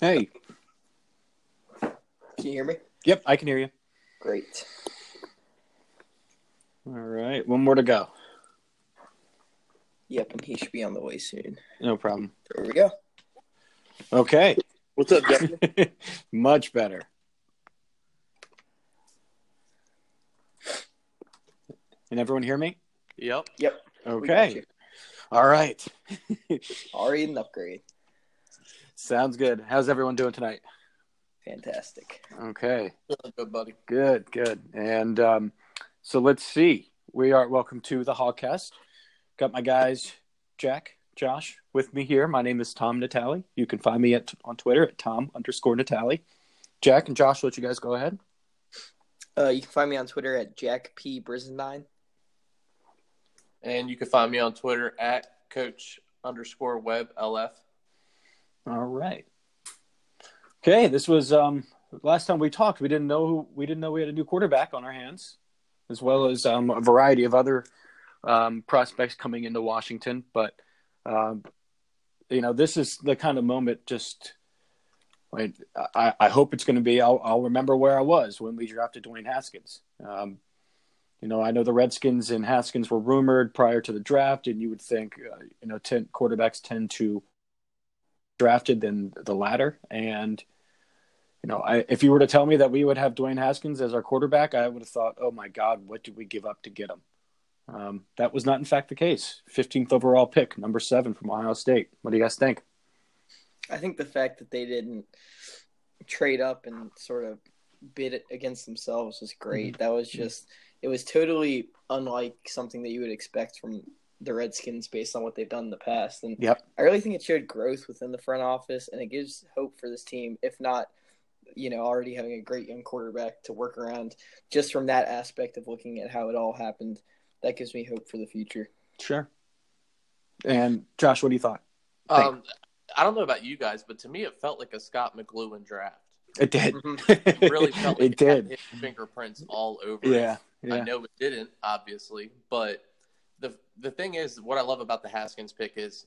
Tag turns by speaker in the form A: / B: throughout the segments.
A: Hey.
B: Can you hear me?
A: Yep, I can hear you.
B: Great.
A: All right, one more to go.
B: Yep, and he should be on the way soon.
A: No problem.
B: There we go.
A: Okay,
B: What's up, Justin?
A: much better. Can everyone hear me?
C: Yep.
B: yep.
A: Okay.
B: you.
A: All right.
B: Already an upgrade.
A: Sounds good. How's everyone doing tonight?
B: Fantastic.
A: Okay.
C: Good, buddy.
A: Good, good. And um, so let's see. We are welcome to the Hogcast. Got my guys, Jack, Josh, with me here. My name is Tom Natali. You can find me at on Twitter at Tom underscore Natali. Jack and Josh, let you guys go ahead.
B: Uh, you can find me on Twitter at Jack P Brisendine.
C: And you can find me on Twitter at Coach underscore Web LF.
A: All right. Okay, this was um last time we talked. We didn't know who, we didn't know we had a new quarterback on our hands, as well as um, a variety of other um, prospects coming into Washington. But um, you know, this is the kind of moment. Just like I, I hope it's going to be. I'll, I'll remember where I was when we drafted Dwayne Haskins. Um, you know, I know the Redskins and Haskins were rumored prior to the draft, and you would think, uh, you know, ten, quarterbacks tend to drafted than the latter. And you know, I, if you were to tell me that we would have Dwayne Haskins as our quarterback, I would have thought, "Oh my God, what did we give up to get him?" Um, that was not, in fact, the case. Fifteenth overall pick, number seven from Ohio State. What do you guys think?
B: I think the fact that they didn't trade up and sort of bid it against themselves was great. That was just it was totally unlike something that you would expect from the Redskins based on what they've done in the past. And
A: Yep.
B: I really think it showed growth within the front office and it gives hope for this team, if not, you know, already having a great young quarterback to work around. Just from that aspect of looking at how it all happened, that gives me hope for the future.
A: Sure. And Josh, what do you thought?
C: Um, I don't know about you guys, but to me, it felt like a Scot McCloughan draft.
A: It did.
C: It really felt like
A: it did.
C: had his fingerprints all over
A: Yeah.
C: it.
A: Yeah.
C: I know it didn't, obviously, but the the thing is, what I love about the Haskins pick is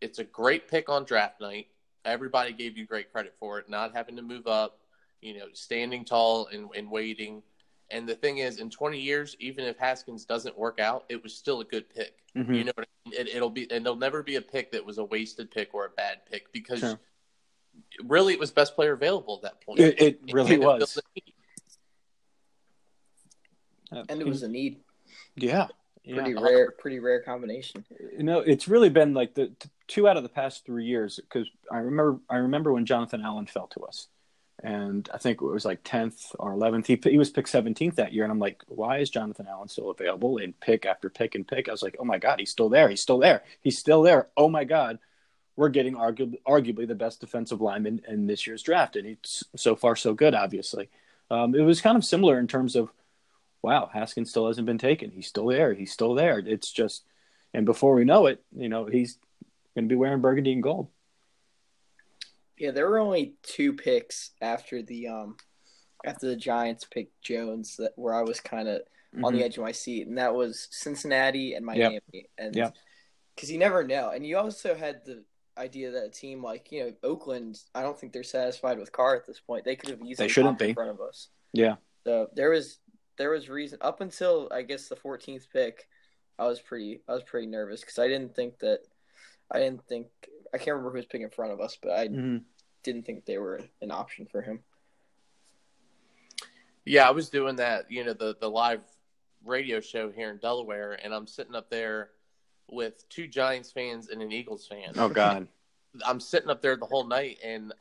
C: it's a great pick on draft night. Everybody gave you great credit for it, not having to move up, you know, standing tall and, and waiting. And the thing is, in 20 years, even if Haskins doesn't work out, it was still a good pick.
A: Mhm.
C: You know, what I mean? it, it'll be, and there'll never be a pick that was a wasted pick or a bad pick because
A: Sure.
C: really it was best player available at that point.
A: It, it really was.
C: filled the need.
B: And it was a need.
A: Yeah. Yeah.
B: Pretty rare pretty rare combination.
A: you know it's really been like the t- two out of the past three years because i remember i remember when jonathan allen fell to us. And i think it was like 10th or 11th he, he was picked 17th that year and i'm like why is jonathan allen still available? And pick after pick and pick i was like oh my god he's still there he's still there he's still there. Oh my god we're getting argu- arguably the best defensive lineman in this year's draft. And he's so far so good obviously. Um, it was kind of similar in terms of wow haskins still hasn't been taken he's still there he's still there it's just and before we know it, you know, he's going to be wearing burgundy and gold.
B: Yeah, there were only two picks after the um after the Giants picked Jones that where I was kind of on
A: Mhm.
B: the edge of my seat, and that was Cincinnati and Miami, and
A: Yep.
B: because you never know, and you also had the idea that a team like you know Oakland, I don't think they're satisfied with Carr at this point. They could have easily they
A: shouldn't
B: be in front of us.
A: Yeah.
B: So there was there was reason up until I guess the 14th pick, I was pretty I was pretty nervous because I didn't think that I didn't think I can't remember who was picking in front of us, but I
A: hmm
B: didn't think they were an option for him.
C: Yeah, I was doing that, you know, the the live radio show here in Delaware, and I'm sitting up there with two Giants fans and an Eagles fan.
A: Oh God.
C: I'm sitting up there the whole night, and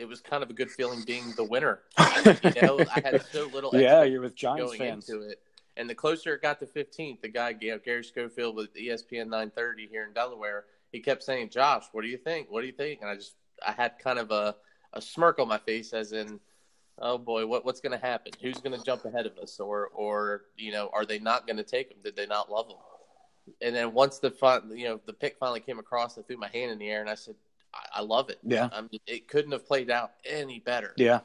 C: it was kind of a good feeling being the winner. You know, I had so little.
A: yeah, you're with Giants
C: going
A: fans.
C: into it, and the closer it got to 15th, the guy, you know, Gary Schofield with ESPN 930 here in Delaware, he kept saying, "Josh, what do you think? What do you think?" And I just, I had kind of a a smirk on my face, as in, oh boy, what what's going to happen? Who's going to jump ahead of us, or or you know, are they not going to take him? Did they not love him? And then once the fun, you know, the pick finally came across, I threw my hand in the air and I said, "I, I love it."
A: Yeah.
C: I mean, it couldn't have played out any better.
A: Yeah.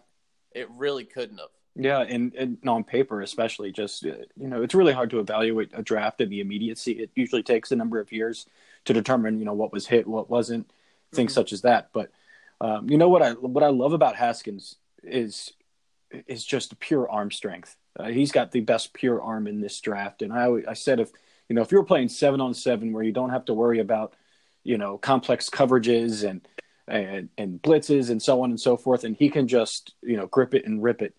C: It really couldn't have.
A: Yeah, and, and on paper, especially, just uh, you know, it's really hard to evaluate a draft in the immediacy. It usually takes a number of years to determine, you know, what was hit, what wasn't, things
B: Mhm.
A: such as that. But Um, you know what I what I love about Haskins is is just pure arm strength. Uh, he's got the best pure arm in this draft, and I I said if you know if you're playing seven on seven where you don't have to worry about you know complex coverages and and, and blitzes and so on and so forth, and he can just you know grip it and rip it.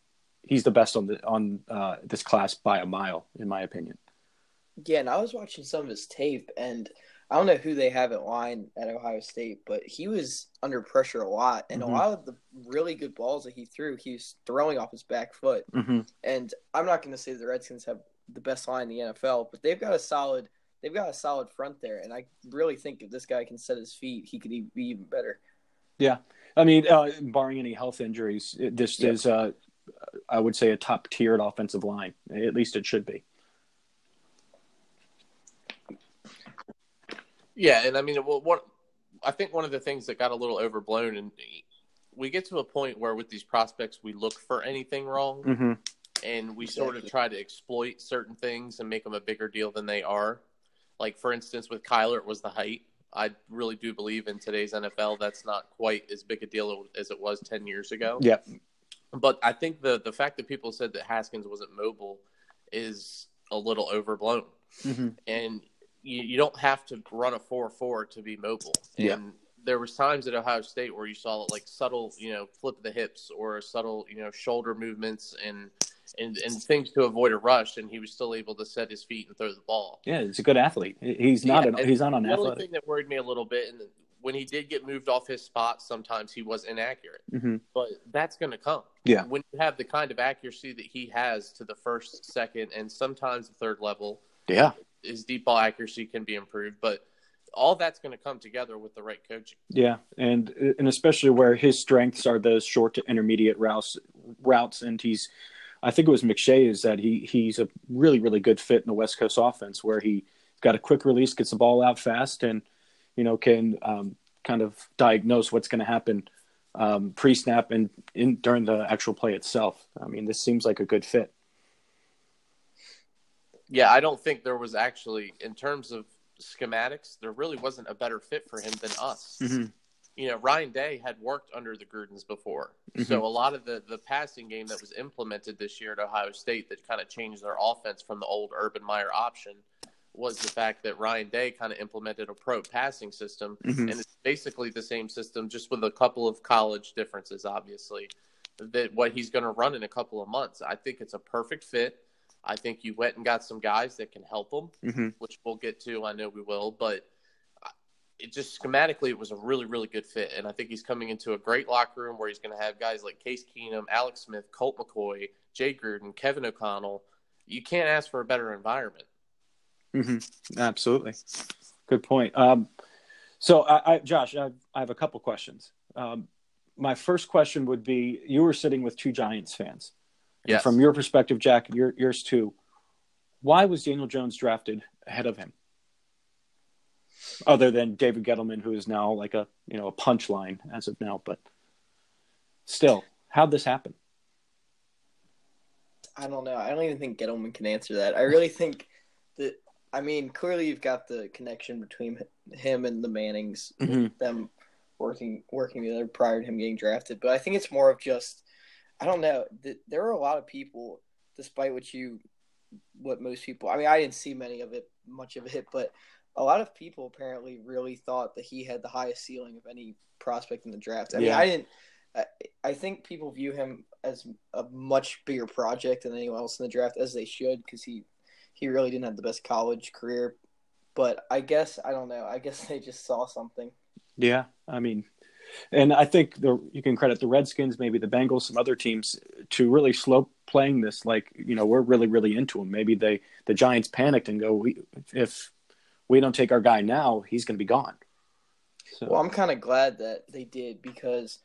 A: He's the best on the on uh, this class by a mile, in my opinion.
B: Yeah, and I was watching some of his tape, and I don't know who they have at line at Ohio State, but he was under pressure a lot, and
A: Mhm.
B: a lot of the really good balls that he threw, he was throwing off his back foot.
A: Mm-hmm.
B: And I'm not going to say the Redskins have the best line in the NFL, but they've got a solid, they've got a solid front there, and I really think if this guy can set his feet, he could be even better.
A: Yeah, I mean, uh, barring any health injuries, it, this
B: Yeah.
A: is, uh, I would say, a top tiered offensive line. At least it should be.
C: Yeah, and I mean, well, what I think one of the things that got a little overblown, and we get to a point where with these prospects, we look for anything wrong,
A: Mm-hmm.
C: and we sort of try to exploit certain things and make them a bigger deal than they are. Like for instance, with Kyler, it was the height. I really do believe in today's NFL that's not quite as big a deal as it was ten years ago.
A: Yeah.
C: But I think the the fact that people said that Haskins wasn't mobile is a little overblown
A: Mm-hmm.
C: and you, you don't have to run a four four to be mobile. And
A: Yeah.
C: there was times at Ohio State where you saw like subtle, you know, flip of the hips or subtle, you know, shoulder movements and and and things to avoid a rush, and he was still able to set his feet and throw the ball.
A: Yeah, he's a good athlete. He's not.
C: Yeah,
A: an, he's not
C: The only thing that worried me a little bit, and when he did get moved off his spot, sometimes he was inaccurate.
A: Mm-hmm.
C: But that's going to come.
A: Yeah.
C: When you have the kind of accuracy that he has to the first, second, and sometimes the third level,
A: Yeah,
C: his deep ball accuracy can be improved, but all that's going to come together with the right coaching.
A: yeah, and and especially where his strengths are those short to intermediate routes. Routes, and he's. I think it was McShay is that he he's a really really good fit in the West Coast offense where he got a quick release, gets the ball out fast, and you know can um, kind of diagnose what's going to happen um, pre snap and in during the actual play itself. I mean, this seems like a good fit.
C: Yeah, I don't think there was actually, in terms of schematics, there really wasn't a better fit for him than us.
A: Mm-hmm.
C: You know, Ryan Day had worked under the Grudens before. So a lot of the, the passing game that was implemented this year at Ohio State that kind of changed their offense from the old Urban Meyer option was the fact that Ryan Day kind of implemented a pro passing system.
A: Mhm.
C: And it's basically the same system, just with a couple of college differences, obviously, that what he's going to run in a couple of months. I think it's a perfect fit. I think you went and got some guys that can help him
A: Mm-hmm.
C: which we'll get to. I know we will, but it just schematically it was a really really good fit, and I think he's coming into a great locker room where he's going to have guys like Case Keenum, Alex Smith, Colt McCoy, Jay Gruden, Kevin O'Connell. You can't ask for a better environment.
A: Mm-hmm. Absolutely, good point. Um, so, I, I, Josh, I, I have a couple questions. Um, my first question would be: You were sitting with two Giants fans.
C: Yes.
A: From your perspective, Jack, your, yours too. Why was Daniel Jones drafted ahead of him? Other than David Gettleman, who is now like a you know a punchline as of now, but still, how'd this happen?
B: I don't know. I don't even think Gettleman can answer that. I really think that. I mean, clearly you've got the connection between him and the Mannings,
A: Mhm.
B: them working working together prior to him getting drafted. But I think it's more of just, I don't know. th- There are a lot of people, despite what you, what most people. I mean, I didn't see many of it, much of it, but a lot of people apparently really thought that he had the highest ceiling of any prospect in the draft. I mean,
A: Yeah.
B: I didn't. I, I think people view him as a much bigger project than anyone else in the draft, as they should, because he he really didn't have the best college career. But I guess I don't know. I guess they just saw something.
A: Yeah, I mean, and I think the you can credit the Redskins, maybe the Bengals, some other teams to really slow playing this. Like you know, we're really really into him. Maybe they the Giants panicked and go, we, if we don't take our guy now, he's going to be gone. So,
B: Well, I'm kind of glad that they did because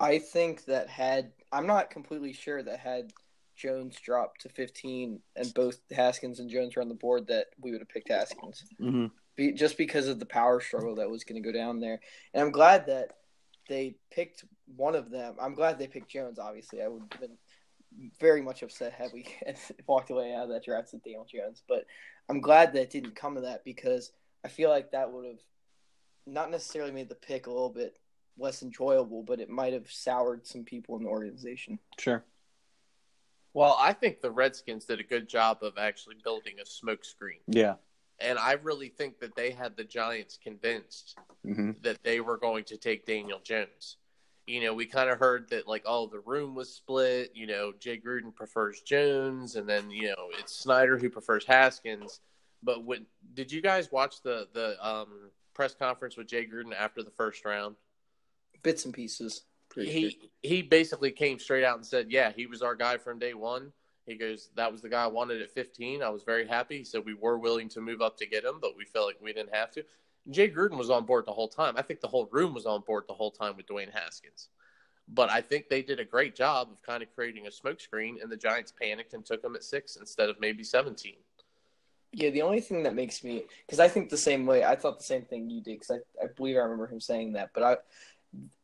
B: I think that had I'm not completely sure that had Jones dropped to 15 and both Haskins and Jones were on the board that we would have picked Haskins.
A: mhm.
B: be, just because of the power struggle that was going to go down there. And I'm glad that they picked one of them. I'm glad they picked Jones. Obviously, I would have been very much upset had we walked away out of that draft with Daniel Jones. But I'm glad that it didn't come to that because I feel like that would have not necessarily made the pick a little bit less enjoyable, but it might have soured some people in the organization.
A: Sure.
C: Well, I think the Redskins did a good job of actually building a smokescreen.
A: Yeah.
C: And I really think that they had the Giants convinced
A: hmm
C: that they were going to take Daniel Jones. You know, we kind of heard that, like, oh, the room was split. You know, Jay Gruden prefers Jones, and then, you know, it's Snyder who prefers Haskins. But when did you guys watch the, the um, press conference with Jay Gruden after the first round?
B: Bits and pieces. Pretty
C: he he basically came straight out and said, "Yeah, he was our guy from day one." He goes, "That was the guy I wanted at 15. I was very happy." He said we were willing to move up to get him, but we felt like we didn't have to. Jay Gruden was on board the whole time. I think the whole room was on board the whole time with Dwayne Haskins. But I think they did a great job of kind of creating a smokescreen, and the Giants panicked and took him at six instead of maybe 17.
B: Yeah, the only thing that makes me because I think the same way. I thought the same thing you did because I, I believe I remember him saying that, but I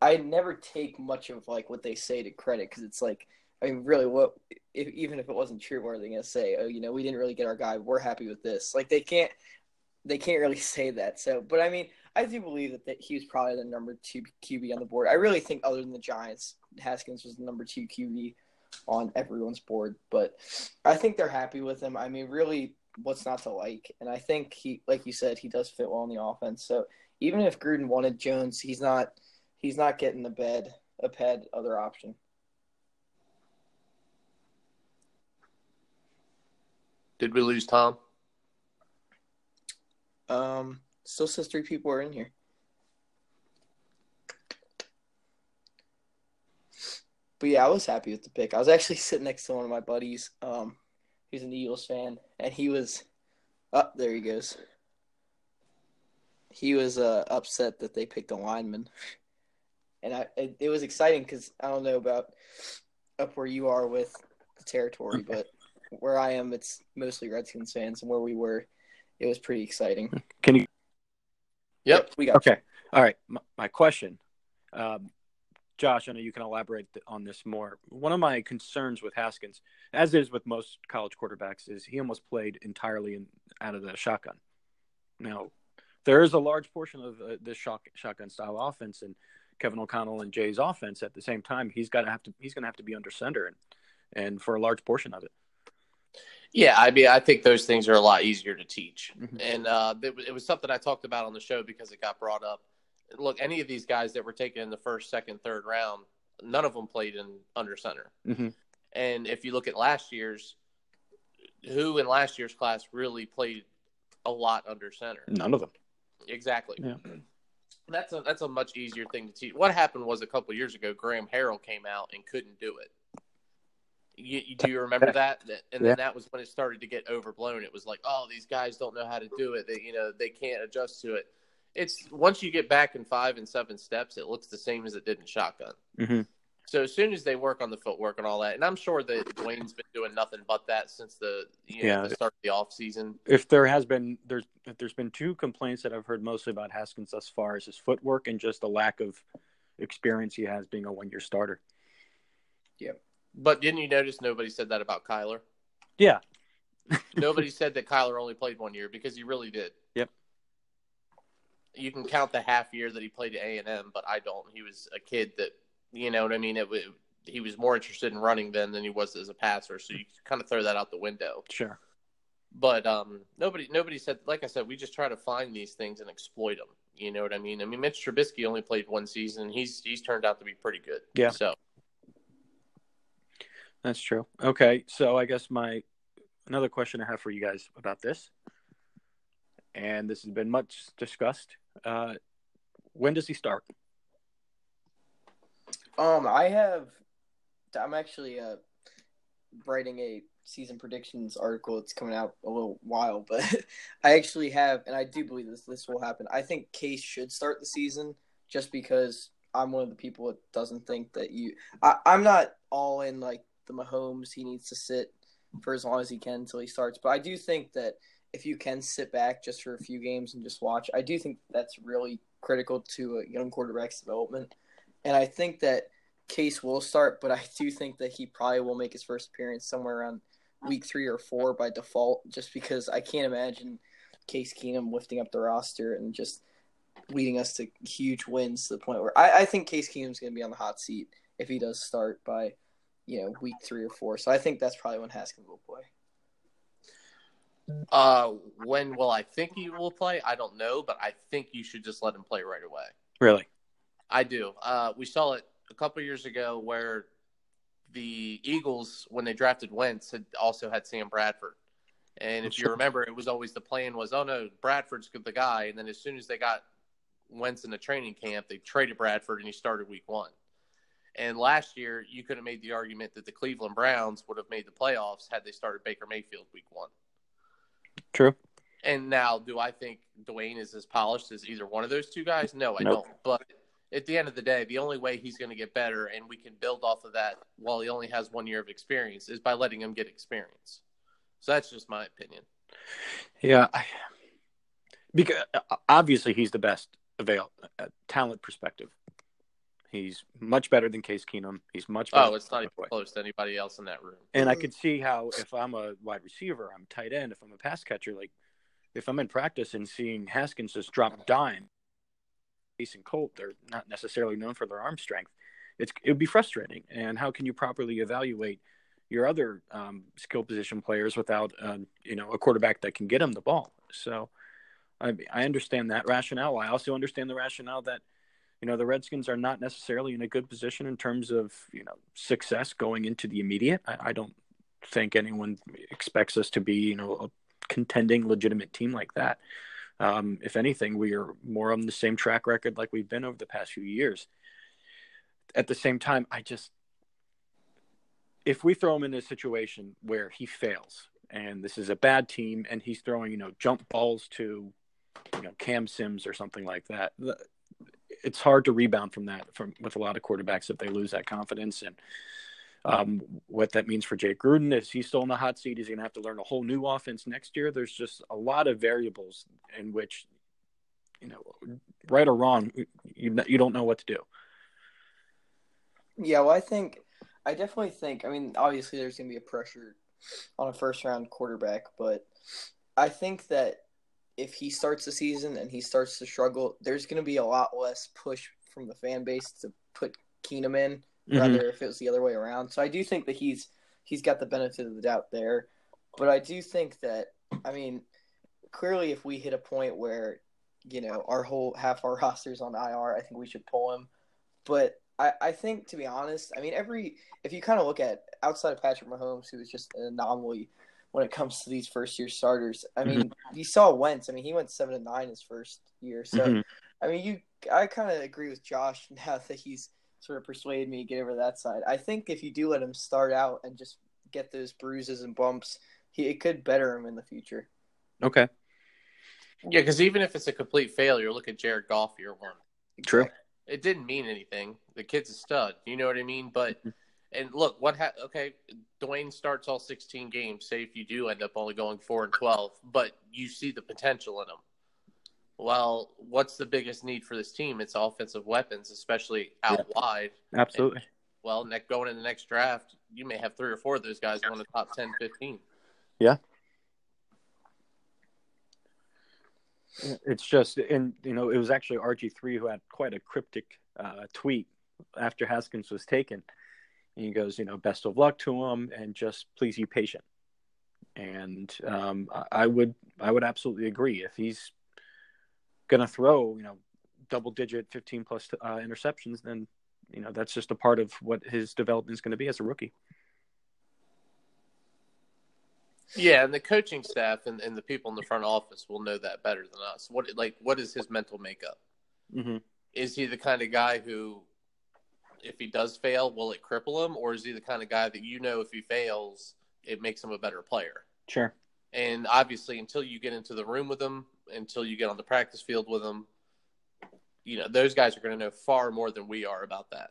B: I never take much of like what they say to credit because it's like I mean really what if, even if it wasn't true, what are they gonna say? Oh, you know, we didn't really get our guy. We're happy with this. Like they can't they can't really say that. So, but I mean, I do believe that, that he was probably the number two QB on the board. I really think other than the Giants, Haskins was the number two QB on everyone's board. But I think they're happy with him. I mean, really, what's not to like? And I think he, like you said, he does fit well in the offense. So even if Gruden wanted Jones, he's not he's not getting the bed a bed other option.
C: Did we lose Tom?
B: Um, still says three people are in here. But yeah, I was happy with the pick. I was actually sitting next to one of my buddies. Um, he's an Eagles fan, and he was, up oh, there he goes. He was uh, upset that they picked a lineman, and I it, it was exciting because I don't know about up where you are with the territory, but where I am, it's mostly Redskins fans, and where we were, it was pretty exciting.
A: Can you?
C: Yep.
B: We got
A: Okay. All right. My, my question, um, Josh. I know you can elaborate on this more. One of my concerns with Haskins, as is with most college quarterbacks, is he almost played entirely in, out of the shotgun. Now, there is a large portion of uh, this shock, shotgun style offense, and Kevin O'Connell and Jay's offense. At the same time, he's got to have to. He's going to have to be under center, and and for a large portion of it.
C: Yeah, I mean, I think those things are a lot easier to teach,
A: Mhm.
C: and uh, it, was- it was something I talked about on the show because it got brought up. Look, any of these guys that were taken in the first, second, third round, none of them played in under center.
A: Mhm.
C: And if you look at last year's, who in last year's class really played a lot under center?
A: None of them.
C: Exactly.
A: Yeah.
C: That's a that's a much easier thing to teach. What happened was a couple years ago, Graham Harrell came out and couldn't do it. You, you- do you remember that? That- And then
A: Yeah.
C: that was when it started to get overblown. It was like, oh, these guys don't know how to do it. They, you know, they can't adjust to it. It's once you get back in five and seven steps, it looks the same as it did in shotgun.
A: hmm
C: So as soon as they work on the footwork and all that, and I'm sure that Dwayne's been doing nothing but that since the you know,
A: Yeah.
C: the start of the off season.
A: If there has been there's if there's been two complaints that I've heard mostly about Haskins thus far is his footwork and just the lack of experience he has being a one year starter.
C: But didn't you notice nobody said that about Kyler?
A: Yeah.
C: Nobody said that Kyler only played one year because he really did.
A: Yep.
C: You can count the half year that he played at A and M, but I don't. He was a kid that you know what I mean. It, wa- he was more interested in running then than he was as a passer, so you kind of throw that out the window.
A: Sure.
C: But um, nobody nobody said. Like I said, we just try to find these things and exploit them. You know what I mean? I mean, Mitch Trubisky only played one season. He's he's turned out to be pretty good.
A: Yeah.
C: So
A: That's true. Okay, so I guess my another question I have for you guys about this, and this has been much discussed. Uh, when does he start?
B: Um, I have. I'm actually uh writing a season predictions article. It's coming out a little while, but I actually have, and I do believe this this will happen. I think Case should start the season just because I'm one of the people that doesn't think that you. I, I'm not all in like the Mahomes. He needs to sit for as long as he can until he starts, but I do think that if you can sit back just for a few games and just watch, I do think that's really critical to a young quarterback's development. And I think that Case will start, but I do think that he probably will make his first appearance somewhere around week three or four by default, just because I can't imagine Case Keenum lifting up the roster and just leading us to huge wins to the point where I, I think Case Keenum's going to be on the hot seat if he does start by, you know, week three or four. So I think that's probably when Haskins will play.
C: Uh, when will I think he will play? I don't know, but I think you should just let him play right away.
A: Really?
C: I do. Uh, we saw it a couple years ago where the Eagles, when they drafted Wentz, had also had Sam Bradford. And if you remember, it was always the plan was, oh no, Bradford's the guy. And then as soon as they got Wentz in the training camp, they traded Bradford and he started week one. And last year, you could have made the argument that the Cleveland Browns would have made the playoffs had they started Baker Mayfield week one.
A: True.
C: And now, do I think Dwayne is as polished as either one of those two guys? No, I
A: Nope.
C: don't. But at the end of the day, the only way he's going to get better and we can build off of that while he only has one year of experience is by letting him get experience. So that's just my opinion.
A: Yeah. I, because obviously he's the best avail uh, talent perspective. He's much better than Case Keenum. He's much better.
C: Oh, it's not even close to anybody else in that room.
A: And I could see how if I'm a wide receiver, I'm tight end, if I'm a pass catcher, like if I'm in practice and seeing Haskins just drop dime, Ace and Colt, they're not necessarily known for their arm strength. It's it would be frustrating. And how can you properly evaluate your other um, skill position players without uh, you know a quarterback that can get them the ball? So I, I understand that rationale. I also understand the rationale that you know the Redskins are not necessarily in a good position in terms of you know success going into the immediate. I, I don't think anyone expects us to be you know a contending legitimate team like that. Um, if anything, we are more on the same track record like we've been over the past few years. At the same time, I just if we throw him in a situation where he fails and this is a bad team and he's throwing you know jump balls to you know Cam Sims or something like that, it's hard to rebound from that from with a lot of quarterbacks if they lose that confidence and um, what that means for Jay Gruden is he's still in the hot seat. He's going to have to learn a whole new offense next year? There's just a lot of variables in which, you know, right or wrong, you you don't know what to do.
B: Yeah, well, I think I definitely think. I mean, obviously, there's going to be a pressure on a first round quarterback, but I think that if he starts the season and he starts to struggle, there's going to be a lot less push from the fan base to put Keenum in,
A: Mhm.
B: rather if it was the other way around. So I do think that he's he's got the benefit of the doubt there, but I do think that I mean, clearly, if we hit a point where you know our whole half our rosters on IR, I think we should pull him. But I, I think to be honest, I mean every if you kind of look at outside of Patrick Mahomes, who is just an anomaly when it comes to these first year starters. I mean, you saw Wentz. I mean, he went seven and nine his first year. So
A: Mhm.
B: I mean, you I kind of agree with Josh now that he's sort of persuaded me to get over that side. I think if you do let him start out and just get those bruises and bumps, he it could better him in the future.
A: Okay,
C: Yeah, because even if it's a complete failure, look at Jared Goff year one.
A: True.
C: It didn't mean anything. The kid's a stud. You know what I mean? But
A: Mhm.
C: And look, what ha- okay, Dwayne starts all 16 games. Say if you do end up only going four and 12, but you see the potential in him. Well, what's the biggest need for this team? It's offensive weapons, especially out wide.
A: absolutely.
C: Well, next going in the next draft, you may have three or four of those guys going to top 10, 15. Yeah.
A: It's just, and you know, it was actually RG three who had quite a cryptic uh, tweet after Haskins was taken. And he goes, you know, best of luck to him, and just please be patient. And um, I- would, I would absolutely agree if he's going to throw, you know, double digit, fifteen plus uh, interceptions, then you know that's just a part of what his development is going to be as a rookie.
C: Yeah, and the coaching staff and, and the people in the front office will know that better than us. What like what is his mental makeup?
A: Mm-hmm.
C: Is he the kind of guy who, if he does fail, will it cripple him, or is he the kind of guy that you know if he fails, it makes him a better player?
A: Sure.
C: And obviously, until you get into the room with him, until you get on the practice field with him, you know those guys are going to know far more than we are about that.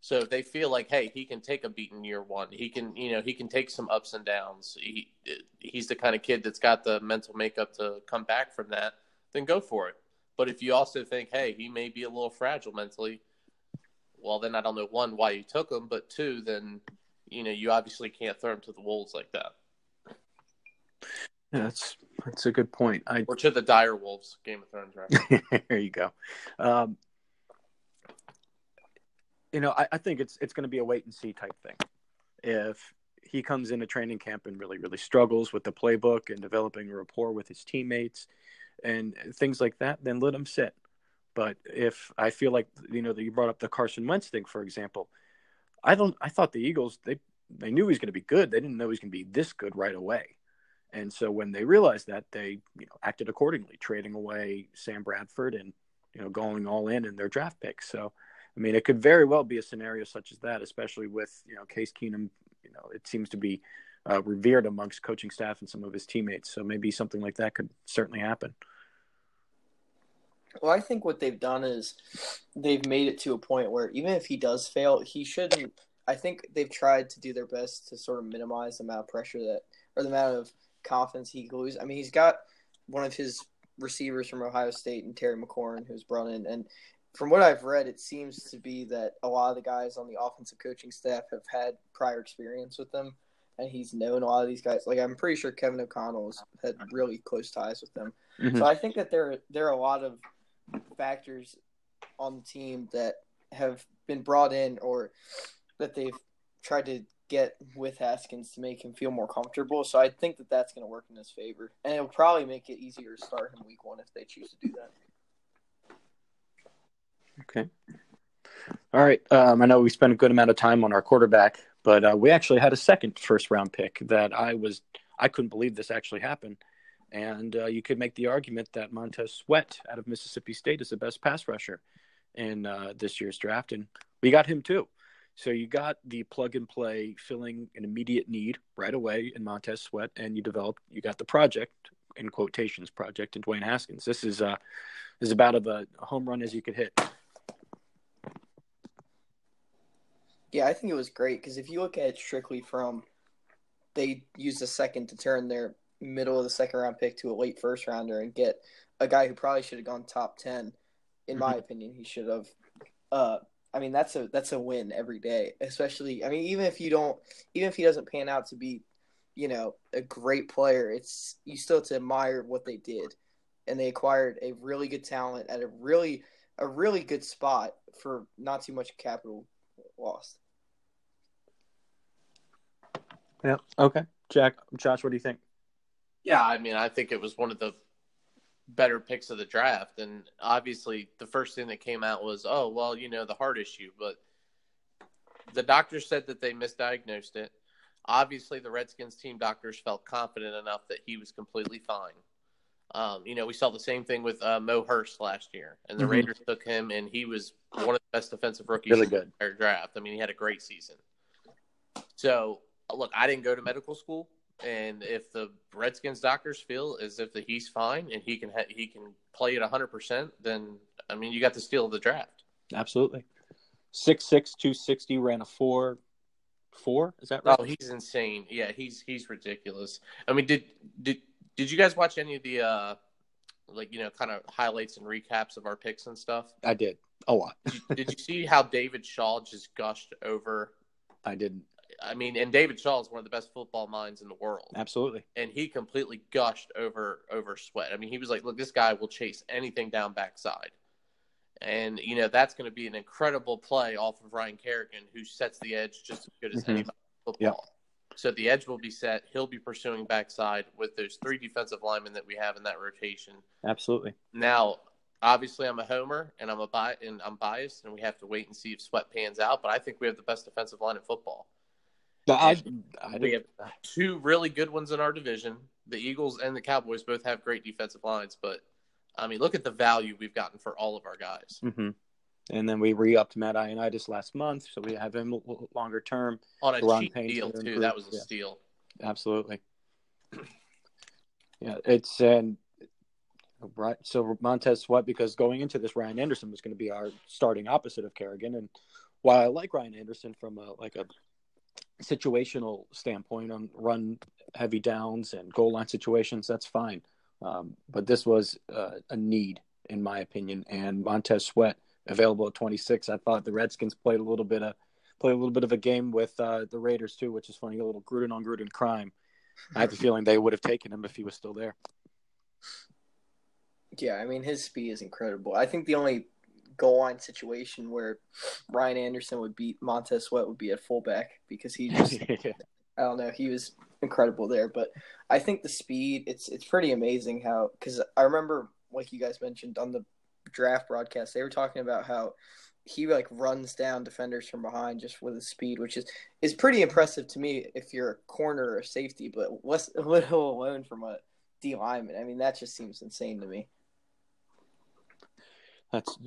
C: So if they feel like, hey, he can take a beat in year one, he can, you know, he can take some ups and downs. He he's the kind of kid that's got the mental makeup to come back from that. Then go for it. But if you also think, hey, he may be a little fragile mentally, well, then I don't know one why you took him, but two, then you know you obviously can't throw him to the wolves like that.
A: Yeah, that's that's a good point. I
C: Or to the Dire Wolves Game of Thrones reference.
A: there you go. Um, you know, I, I think it's it's going to be a wait and see type thing. If he comes into training camp and really really struggles with the playbook and developing a rapport with his teammates and things like that, then let him sit. But if I feel like you know that you brought up the Carson Wentz thing, for example, I don't. I thought the Eagles they they knew he was going to be good. They didn't know he was going to be this good right away. And so when they realized that, they you know acted accordingly, trading away Sam Bradford and you know going all in in their draft picks. So I mean, it could very well be a scenario such as that, especially with you know Case Keenum. You know, it seems to be uh, revered amongst coaching staff and some of his teammates. So maybe something like that could certainly happen.
B: Well, I think what they've done is they've made it to a point where even if he does fail, he shouldn't. I think they've tried to do their best to sort of minimize the amount of pressure that, or the amount of confidence he could lose. I mean, he's got one of his receivers from Ohio State and Terry McLaurin who's brought in, and from what I've read, it seems to be that a lot of the guys on the offensive coaching staff have had prior experience with them, and he's known a lot of these guys. Like I'm pretty sure Kevin O'Connell's had really close ties with them.
A: Mhm.
B: So I think that there there are a lot of factors on the team that have been brought in or that they've tried to get with Haskins to make him feel more comfortable. So I think that that's going to work in his favor, and it'll probably make it easier to start him week one if they choose to do that.
A: Okay. All right. Um, I know we spent a good amount of time on our quarterback, but uh, we actually had a second first round pick that I was I couldn't believe this actually happened. And uh, you could make the argument that Montez Sweat out of Mississippi State is the best pass rusher in uh, this year's draft, and we got him too. So you got the plug and play, filling an immediate need right away in Montez Sweat, and you developed you got the project in quotations project in Dwayne Haskins. This is uh is about of a home run as you could hit.
B: Yeah, I think it was great because if you look at it strictly from they used a second to turn their middle of the second round pick to a late first rounder and get a guy who probably should have gone top ten. In my opinion, he should have. Uh, I mean, that's a that's a win every day. Especially, I mean, even if you don't, even if he doesn't pan out to be, you know, a great player, it's you still have to admire what they did, and they acquired a really good talent at a really a really good spot for not too much capital lost.
A: Yeah. Okay. Jack, Josh, what do you think?
C: Yeah, I mean, I think it was one of the better picks of the draft. And obviously, the first thing that came out was, oh, well, you know, the heart issue. But the doctors said that they misdiagnosed it. Obviously, the Redskins team doctors felt confident enough that he was completely fine. Um, you know, we saw the same thing with uh, Mo Hurst last year, and the
A: Mhm.
C: Raiders took him, and he was one of the best defensive rookies
A: Really
C: in the
A: good.
C: entire draft. I mean, he had a great season. So, look, I didn't go to medical school, and if the Redskins doctors feel as if that he's fine and he can ha- he can play at hundred percent, then I mean, you got the steal of the draft.
A: Absolutely. Six six two sixty ran a four four. Is that right?
C: Oh, he's insane. Yeah, he's he's ridiculous. I mean, did did did you guys watch any of the uh like you know kind of highlights and recaps of our picks and stuff?
A: I did a lot.
C: Did you, did you see how David Shaw just gushed over?
A: I didn't.
C: I mean, and David Shaw is one of the best football minds in the world,
A: Absolutely.
C: and he completely gushed over over Sweat. I mean, he was like, "Look, this guy will chase anything down backside." And you know that's going to be an incredible play off of Ryan Kerrigan, who sets the edge just as good as
A: Mhm.
C: anybody in football. So the edge will be set. He'll be pursuing backside with those three defensive linemen that we have in that rotation.
A: Absolutely.
C: Now, obviously, I'm a homer and I'm a bi- and I'm biased, and we have to wait and see if Sweat pans out. But I think we have the best defensive line in football.
A: I, I
C: We have two really good ones in our division. The Eagles and the Cowboys both have great defensive lines, but I mean, look at the value we've gotten for all of our guys.
A: hmm And then we re-upped Matt Ioannidis last month, so we have him longer term.
C: On a
A: Ron
C: cheap deal too. That was a
A: yeah.
C: steal.
A: Absolutely. Yeah, it's and right. So Montez Sweat, because going into this, Ryan Anderson was going to be our starting opposite of Kerrigan, and while I like Ryan Anderson from a like a situational standpoint on run heavy downs and goal line situations, that's fine. Um, but this was uh, a need, in my opinion, and Montez Sweat available at 26. I thought the Redskins played a little bit of played a little bit of a game with uh, the Raiders too, which is funny, a little Gruden on Gruden crime. I have the feeling they would have taken him if he was still there.
B: Yeah, I mean his speed is incredible. I think the only goal line situation where Ryan Anderson would beat Montez Sweat would be at fullback because he just I don't know he was incredible there. But I think the speed it's it's pretty amazing how because I remember like you guys mentioned on the draft broadcast they were talking about how he like runs down defenders from behind just with his speed, which is is pretty impressive to me if you're a corner or safety, but less little alone from a D lineman. I mean that just seems insane to me.
A: That's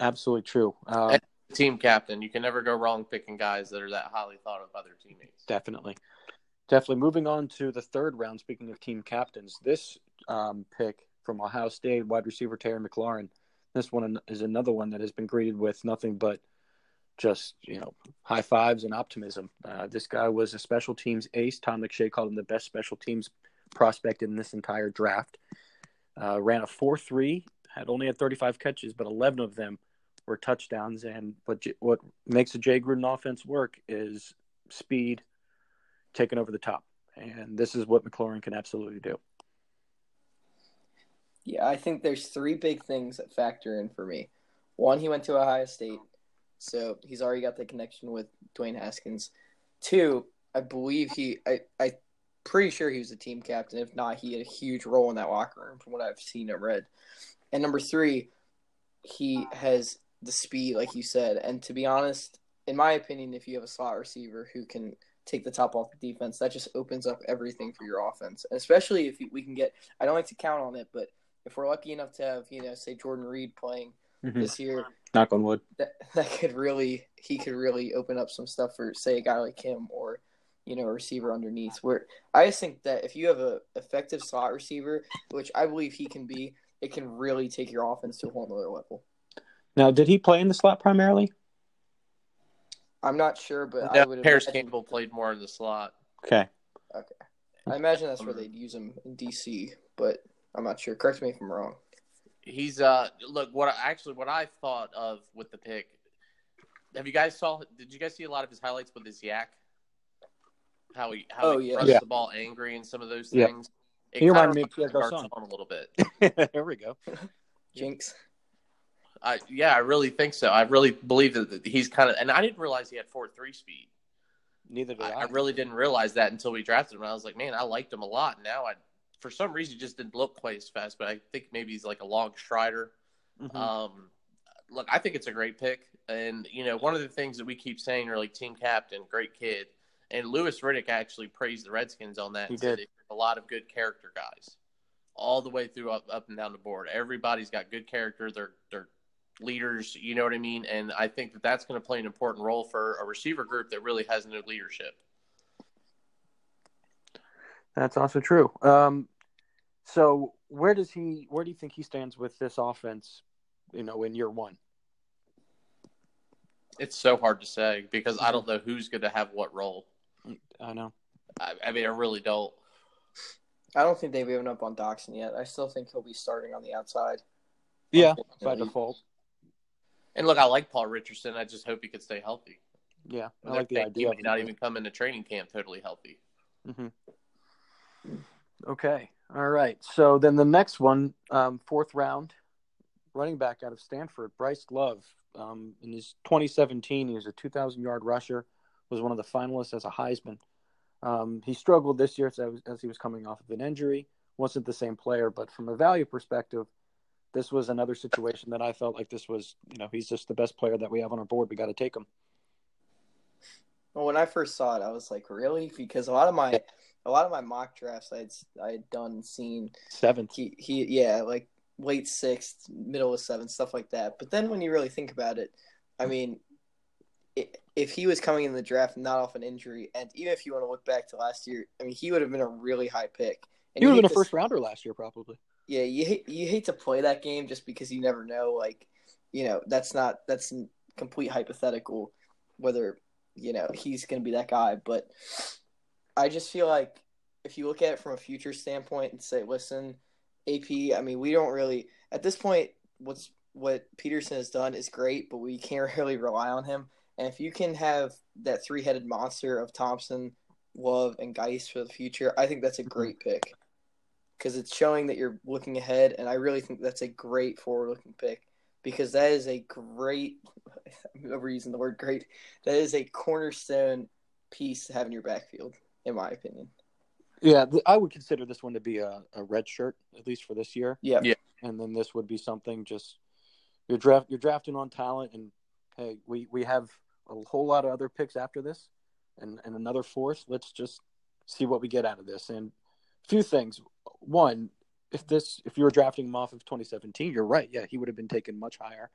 A: absolutely true. Um,
C: team captain, you can never go wrong picking guys that are that highly thought of by their teammates.
A: Definitely, definitely. Moving on to the third round. Speaking of team captains, this um, pick from Ohio State wide receiver Terry McLaurin. This one is another one that has been greeted with nothing but just you know high fives and optimism. Uh, this guy was a special teams ace. Todd McShay called him the best special teams prospect in this entire draft. Uh, ran a four three had only had 35 catches, but 11 of them were touchdowns. And what what makes a Jay Gruden offense work is speed, taking over the top, and this is what McLaurin can absolutely do.
B: Yeah, I think there's three big things that factor in for me. One, he went to Ohio State, so he's already got the connection with Dwayne Haskins. Two, I believe he, I, I pretty sure he was the team captain. If not, he had a huge role in that locker room from what I've seen and read. And number three, he has the speed, like you said. And to be honest, in my opinion, if you have a slot receiver who can take the top off the defense, that just opens up everything for your offense. especially if we can get, I don't like to count on it, but if we're lucky enough to have, you know, say Jordan Reed playing mm-hmm. this year,
A: knock on wood,
B: that, that could really, he could really open up some stuff for, say, a guy like him or, you know, a receiver underneath. Where I just think that if you have a effective slot receiver, which I believe he can be, it can really take your offense to a whole other level.
A: Now, did he play in the slot primarily?
B: I'm not sure, but
C: yeah, I would. Parris Campbell played more in the slot.
A: Okay.
B: Okay. I imagine that's where they'd use him in DC, but I'm not sure. Correct me if I'm wrong.
C: He's uh look what I, actually what I thought of with the pick. Have you guys saw? Did you guys see a lot of his highlights with his YAC? How he how oh, he yeah. yeah. the ball angry and some of those things.
A: It he reminded me of Pierre Garcon
C: a little bit.
A: there we go.
B: Jinx.
C: I yeah, I really think so. I really believe that he's kind of, and I didn't realize he had four three speed.
A: Neither did I, I.
C: I really didn't realize that until we drafted him. I was like, man, I liked him a lot. Now I, for some reason, he just didn't look quite as fast. But I think maybe he's like a long strider. Mm-hmm. Um, look, I think it's a great pick, and you know, one of the things that we keep saying, are like team captain, great kid, and Louis Riddick actually praised the Redskins on that.
A: He did
C: a lot of good character guys, all the way through up up and down the board. Everybody's got good character. They're they're leaders. You know what I mean? And I think that that's going to play an important role for a receiver group that really has no leadership.
A: That's also true. Um, so where does he? Where do you think he stands with this offense? You know, in year one.
C: It's so hard to say because I don't know who's going to have what role.
A: I know.
C: I, I mean, I really don't.
B: I don't think they've given up on Doctson yet. I still think he'll be starting on the outside.
A: Yeah, by default.
C: And look, I like Paul Richardson. I just hope he could stay healthy.
A: Yeah, I like the idea.
C: He may not even come into training camp totally healthy.
A: Mm-hmm. Okay, all right. So then the next one, um, fourth round, running back out of Stanford, Bryce Love. Um, in his 2017, he was a 2,000 yard rusher. Was one of the finalists as a Heisman. Um, he struggled this year as, as, he was coming off of an injury. wasn't the same player, but from a value perspective, this was another situation that I felt like this was, you know, he's just the best player that we have on our board. We got to take him.
B: Well, when I first saw it, I was like, really? Because a lot of my a lot of my mock drafts I had I had done seen
A: seventh.
B: He, he yeah, like late sixth, middle of seventh, stuff like that. But then when you really think about it, I mean, if he was coming in the draft not off an injury, and even if you want to look back to last year, I mean, he would have been a really high pick.
A: And he would have been a first rounder last year, probably.
B: Yeah, you hate you hate to play that game just because you never know. Like, you know, that's not that's complete hypothetical whether you know he's going to be that guy. But I just feel like if you look at it from a future standpoint and say, listen, AP, I mean, we don't really at this point. What's what Peterson has done is great, but we can't really rely on him. And if you can have that three headed monster of Thompson, Love and Guice for the future, I think that's a great pick because it's showing that you're looking ahead, and I really think that's a great forward-looking pick because that is a great. I'm overusing the word great. That is a cornerstone piece to have in your backfield, in my opinion.
A: Yeah, I would consider this one to be a, a red shirt, at least for this year.
B: Yeah,
C: Yeah.
A: And then this would be something just you're draft you're drafting on talent, and hey, we we have a whole lot of other picks after this, and and another fourth. Let's just see what we get out of this. And a few things. One, if this if you were drafting him off of 2017, you're right. Yeah, he would have been taken much higher.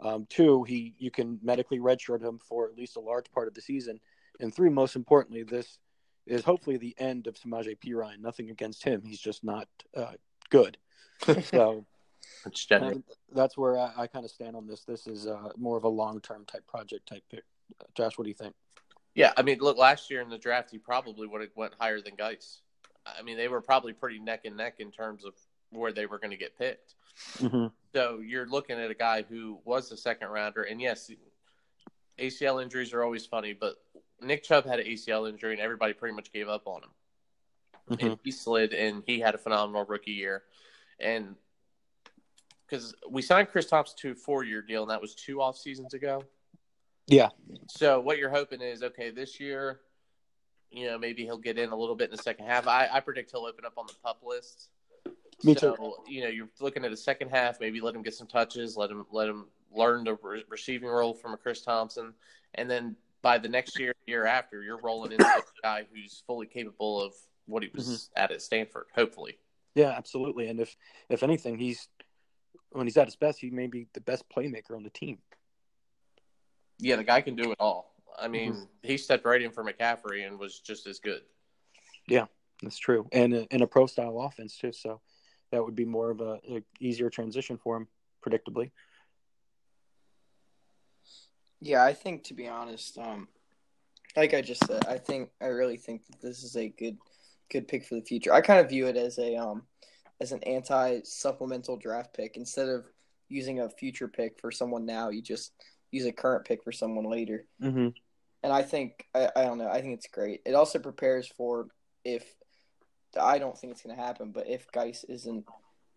A: Um, two, he you can medically redshirt him for at least a large part of the season. And three, most importantly, this is hopefully the end of Samaje Perine. Nothing against him. He's just not uh, good. So
C: It's generous.
A: that's where I, I kind of stand on this. This is uh, more of a long term type project type pick. Uh, Josh, what do you think?
C: Yeah, I mean, look, last year in the draft, he probably would have went higher than Guice. I mean, they were probably pretty neck and neck in terms of where they were going to get picked.
A: Mm-hmm.
C: So you're looking at a guy who was a second rounder, and yes, ACL injuries are always funny, but Nick Chubb had an ACL injury, and everybody pretty much gave up on him.
A: Mm-hmm.
C: And he slid, and he had a phenomenal rookie year, and because we signed Chris Thompson to a four-year deal, and that was two off seasons ago.
A: Yeah.
C: So what you're hoping is okay this year, you know, maybe he'll get in a little bit in the second half. I, I predict he'll open up on the pup list.
A: Me
C: so,
A: too.
C: You know, you're looking at a second half. Maybe let him get some touches. Let him let him learn the re- receiving role from a Chris Thompson, and then by the next year, year after, you're rolling into a guy who's fully capable of what he was
A: Mm-hmm.
C: at at Stanford. Hopefully,
A: Yeah, absolutely. And if if anything, he's when he's at his best, he may be the best playmaker on the team.
C: yeah, the guy can do it all. I mean,
A: Mhm.
C: he stepped right in for McCaffrey and was just as good.
A: Yeah, that's true, and in a pro style offense too. So that would be more of a, a easier transition for him, predictably.
B: Yeah, I think to be honest, um, like I just said, I think I really think that this is a good, good pick for the future. I kind of view it as a um, as an anti supplemental draft pick instead of using a future pick for someone now. You just use a current pick for someone later,
A: Mm-hmm.
B: and I think I, I don't know. I think it's great. It also prepares for if I don't think it's going to happen, but if Guice isn't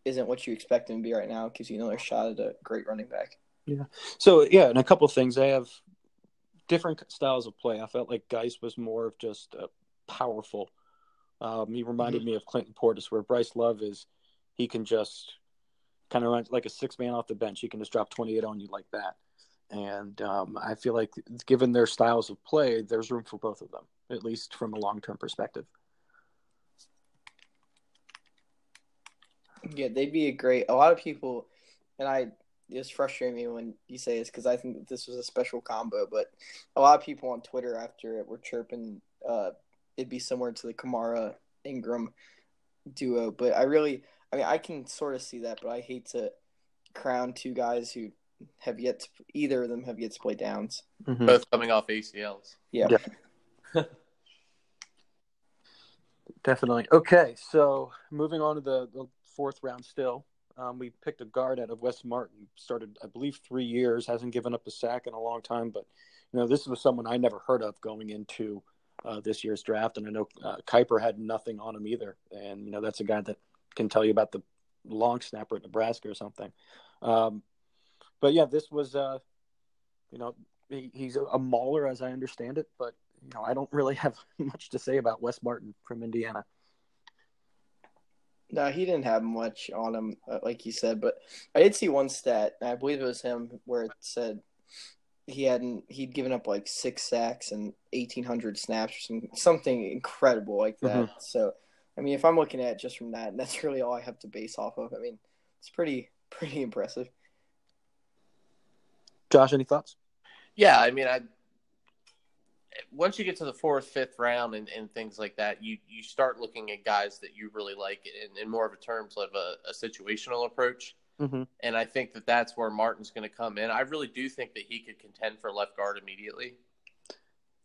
B: isn't what you expect him to be right now, it gives you another shot at a great running back. Yeah.
A: So yeah, and a couple of things. They have different styles of play. I felt like Guice was more of just a powerful. Um, he reminded me of Clinton Portis, where Bryce Love is. He can just kind of run like a six man off the bench. He can just drop twenty eight on you like that. And um, I feel like, given their styles of play, there's room for both of them, at least from a long term perspective.
B: Yeah, they'd be a great. A lot of people, and I it's frustrating me when you say this because I think that this was a special combo. But a lot of people on Twitter after it were chirping uh, it'd be similar to the Kamara Ingram duo. But I really, I mean, I can sort of see that, but I hate to crown two guys who have yet to either of them have yet to play downs.
A: Mm-hmm.
C: Both coming off ACLs.
B: Yeah.
A: Yeah. Definitely. Okay, so moving on to the, the fourth round still. Um, we picked a guard out of Wes Martin. Started, I believe, three years. Hasn't given up a sack in a long time. But you know, this was someone I never heard of going into uh, this year's draft, and I know uh, Kiper had nothing on him either. And you know, that's a guy that can tell you about the long snapper at Nebraska or something. Um, but yeah, this was, uh, you know, he, he's a, a mauler as I understand it, but you know, I don't really have much to say about Wes Martin from Indiana.
B: No, he didn't have much on him, uh, like you said. But I did see one stat, I believe it was him, where it said he hadn't he'd given up like six sacks and eighteen hundred snaps or some, something incredible like that. Mm-hmm. So, I mean, if I'm looking at it just from that, that's really all I have to base off of. I mean, it's pretty pretty impressive.
A: Josh, any thoughts?
C: Yeah, I mean, I once you get to the fourth, fifth round and, and things like that, you you start looking at guys that you really like in, in more of a terms of a, a situational approach.
A: Mm-hmm.
C: And I think that that's where Martin's going to come in. I really do think that he could contend for left guard immediately.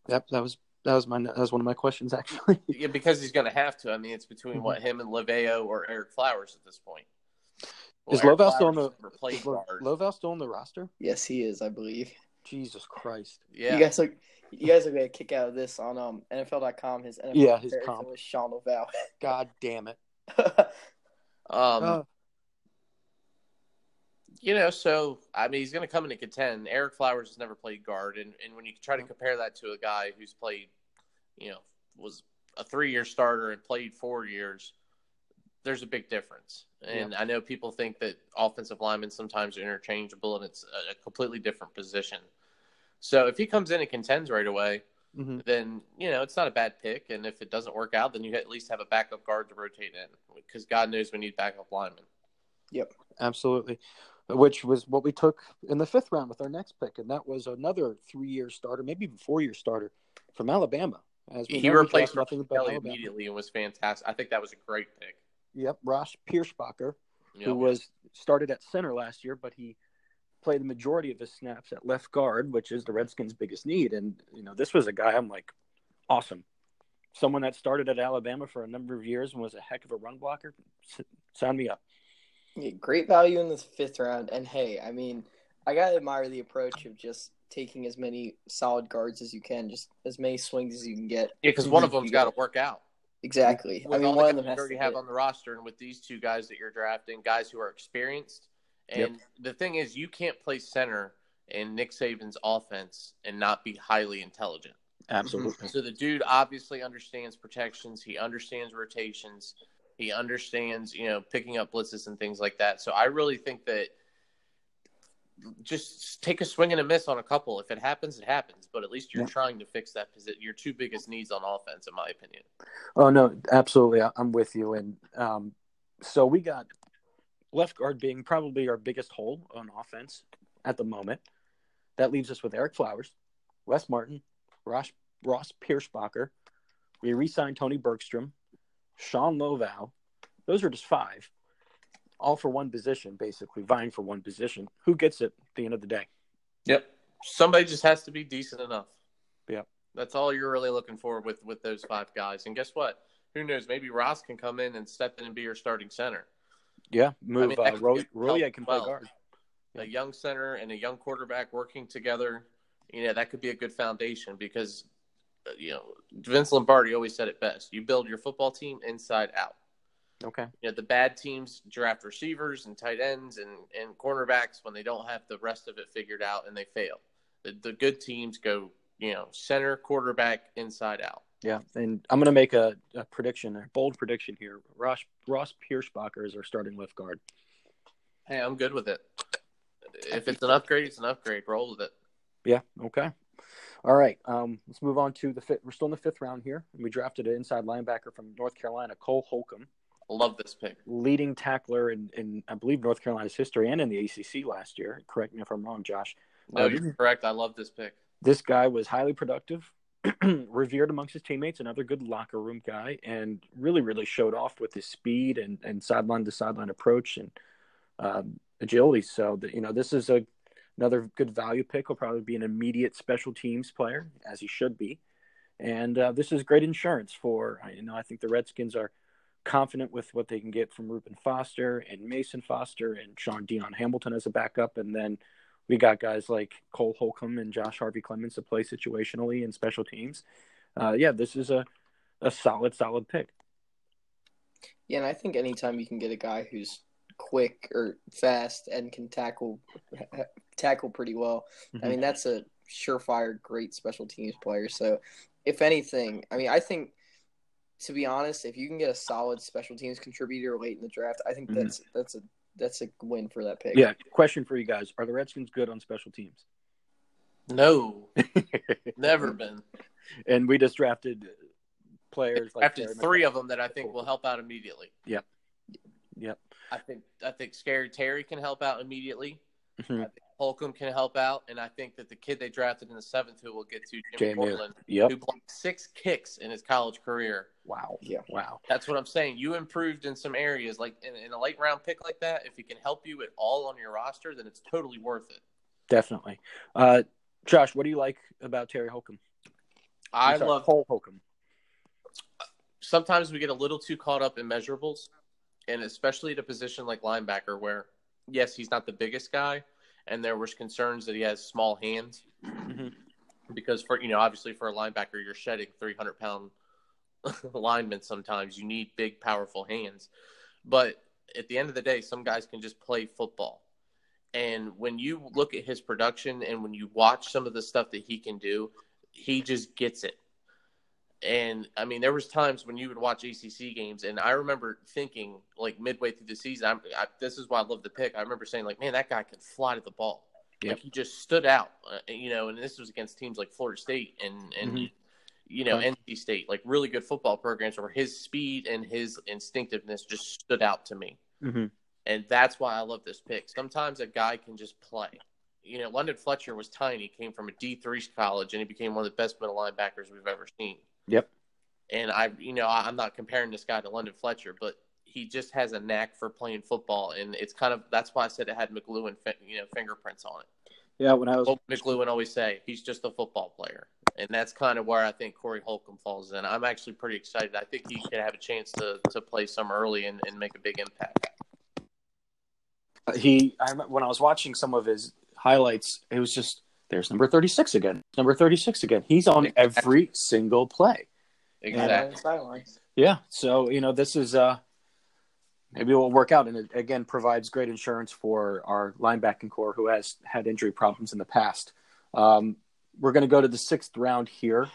A: Yep, that was that was my that was one of my questions actually.
C: Yeah, because he's going to have to. I mean, it's between
A: Mhm.
C: what him and Lauvao or Ereck Flowers at this point. Well,
A: is
C: Eric
A: Lauvao still on the
C: never played
A: is Lo- Lauvao still on the roster?
B: Yes, he is, I believe.
A: Jesus Christ.
C: Yeah.
B: You guys are you guys are gonna kick out of this on um NFL.com. His NFL
A: Yeah, his comp.
B: was Shawn Lauvao.
A: God damn it.
C: um,
A: Uh,
C: you know, so I mean, he's going to come in and contend. Ereck Flowers has never played guard, and, and when you try to compare that to a guy who's played, you know, was a three-year starter and played four years, there's a big difference. And I know people think that offensive linemen sometimes are interchangeable, and it's a, completely different position. So if he comes in and contends right away,
A: mhm.
C: then you know it's not a bad pick. And if it doesn't work out, then you at least have a backup guard to rotate in, because God knows we need backup linemen.
A: Yep, absolutely. Which was what we took in the fifth round with our next pick, and that was another three-year starter, maybe even four-year starter from Alabama. As we
C: He
A: know,
C: replaced
A: nothing but
C: Kelly
A: Alabama.
C: immediately and was fantastic. I think that was a great pick.
A: Yep, Ross Pierschbacher,
C: You
A: who was started at center last year, but he played the majority of his snaps at left guard, which is the Redskins' biggest need. And you know, this was a guy I'm like, awesome. Someone that started at Alabama for a number of years and was a heck of a run blocker. S- Sign me up.
B: Yeah, great value in the fifth round. And hey, I mean, I gotta admire the approach of just taking as many solid guards as you can, just as many swings as you can get.
C: Yeah, because one of them's got to work out.
B: Exactly. I mean,
C: all
B: one
C: the
B: of them has
C: you already have
B: hit.
C: on the roster, and with these two guys that you're drafting, guys who are experienced. And the thing is, you can't play center in Nick Saban's offense and not be highly intelligent.
A: Absolutely.
C: So the dude obviously understands protections. He understands rotations. He understands, you know, picking up blitzes and things like that. So I really think that just take a swing and a miss on a couple. If it happens, it happens. But at least you're
A: Yeah.
C: trying to fix that position. Your two biggest needs on offense, in my opinion.
A: Oh no, absolutely. I'm with you. And um, so we got left guard being probably our biggest hole on offense at the moment. That leaves us with Ereck Flowers, Wes Martin, Ross Ross Pierschbacher. We re-signed Tony Bergstrom, Shawn Lauvao. Those are just five, all for one position, basically vying for one position. Who gets it at the end of the day?
C: Yep. Somebody just has to be decent enough.
A: Yep.
C: That's all you're really looking for with with those five guys. And guess what? Who knows? Maybe Ross can come in and step in and be your starting center.
A: Yeah, move.
C: mean,
A: uh,
C: that could
A: Ro- can play
C: well.
A: guard.
C: A young center and a young quarterback working together, you know, that could be a good foundation because, Uh, you know, Vince Lombardi always said it best. You build your football team inside out.
A: Okay.
C: You know, the bad teams draft receivers and tight ends and, and cornerbacks when they don't have the rest of it figured out and they fail. The, the good teams go, you know, center, quarterback, inside out.
A: Yeah, and I'm going to make a, a prediction, a bold prediction here. Ross Ross Pierschbacher is our starting left guard.
C: Hey, I'm good with it. If it's an upgrade, it's an upgrade. Roll with it.
A: Yeah. Okay. All right. Um, let's move on to the fifth. We're still in the fifth round here. We drafted an inside linebacker from North Carolina, Cole Holcomb, I
C: Love this pick.
A: leading tackler in, in I believe North Carolina's history and in the ACC last year. Correct me if I'm wrong, Josh.
C: No,
A: Uh,
C: you're correct. I love this pick.
A: this guy was highly productive, revered amongst his teammates, another good locker room guy, and really, really showed off with his speed and, and sideline to sideline approach and um, agility. So, that, you know, this is a another good value pick. Will probably be an immediate special teams player, as he should be. And uh, this is great insurance for, you know, I think the Redskins are confident with what they can get from Reuben Foster and Mason Foster and Shaun Dion Hamilton as a backup. And then we got guys like Cole Holcomb and Josh Harvey Clemens to play situationally in special teams. Uh, yeah, this is a, a solid, solid pick.
B: Yeah, and I think anytime you can get a guy who's quick or fast and can tackle tackle pretty well, I mean that's a surefire great special teams player. So, if anything, I mean I think to be honest, if you can get a solid special teams contributor late in the draft, I think
A: Mhm.
B: that's that's a that's a win for that pick.
A: Yeah, question for you guys: Are the Redskins good on special teams?
C: No, never been.
A: and we just drafted players like
C: After three of them that I think will help out immediately.
A: Yep. Yep.
C: I think I think Scary Terry can help out immediately.
A: Mhm.
C: Holcomb can help out, and I think that the kid they drafted in the seventh, who we'll get to, Jimmy
A: JMU.
C: Portland,
A: Yep.
C: who blocked six kicks in his college career.
A: Wow.
B: Yeah.
A: Wow.
C: That's what I'm saying. You improved in some areas, like in, in a late round pick like that. If he can help you at all on your roster, then it's totally worth it.
A: Definitely. Uh, Josh, what do you like about Terry Holcomb?
C: I
A: I'm sorry,
C: love
A: Cole Holcomb.
C: sometimes we get a little too caught up in measurables, and especially at a position like linebacker, where yes, he's not the biggest guy, and there was concerns that he has small hands.
A: Mhm.
C: because for you know obviously for a linebacker you're shedding 300 pound linemen sometimes. You need big powerful hands. But at the end of the day some guys can just play football. And when you look at his production and when you watch some of the stuff that he can do he just gets it and I mean, there was times when you would watch ACC games, and I remember thinking, like midway through the season, I'm, I, this is why I love the pick. I remember saying, like, man, that guy can fly to the ball.
A: Yep.
C: Like he just stood out, uh, you know. And this was against teams like Florida State and and
A: Mhm.
C: you know
A: Right.
C: NC State, like really good football programs where his speed and his instinctiveness just stood out to me.
A: Mm-hmm.
C: And that's why I love this pick. Sometimes a guy can just play. You know, London Fletcher was tiny, came from a D3 college, and he became one of the best middle linebackers we've ever seen.
A: Yep.
C: And I, you know, I'm not comparing this guy to London Fletcher, but he just has a knack for playing football, and it's kind of that's why I said it had McCloughan, you know, fingerprints on it.
A: Yeah, when I was
C: What McCloughan always say, he's just a football player, and that's kind of where I think Corey Holcomb falls in. I'm actually pretty excited. I think he could have a chance to to play some early and, and make a big impact.
A: Uh, he I remember when I was watching some of his highlights, it was just there's number 36 again. Number 36 again. He's on every single play.
C: Exactly.
B: Yeah.
A: Yeah, so you know this is uh maybe it will work out and it again provides great insurance for our linebacking core who has had injury problems in the past. Um, we're going to go to the sixth round here.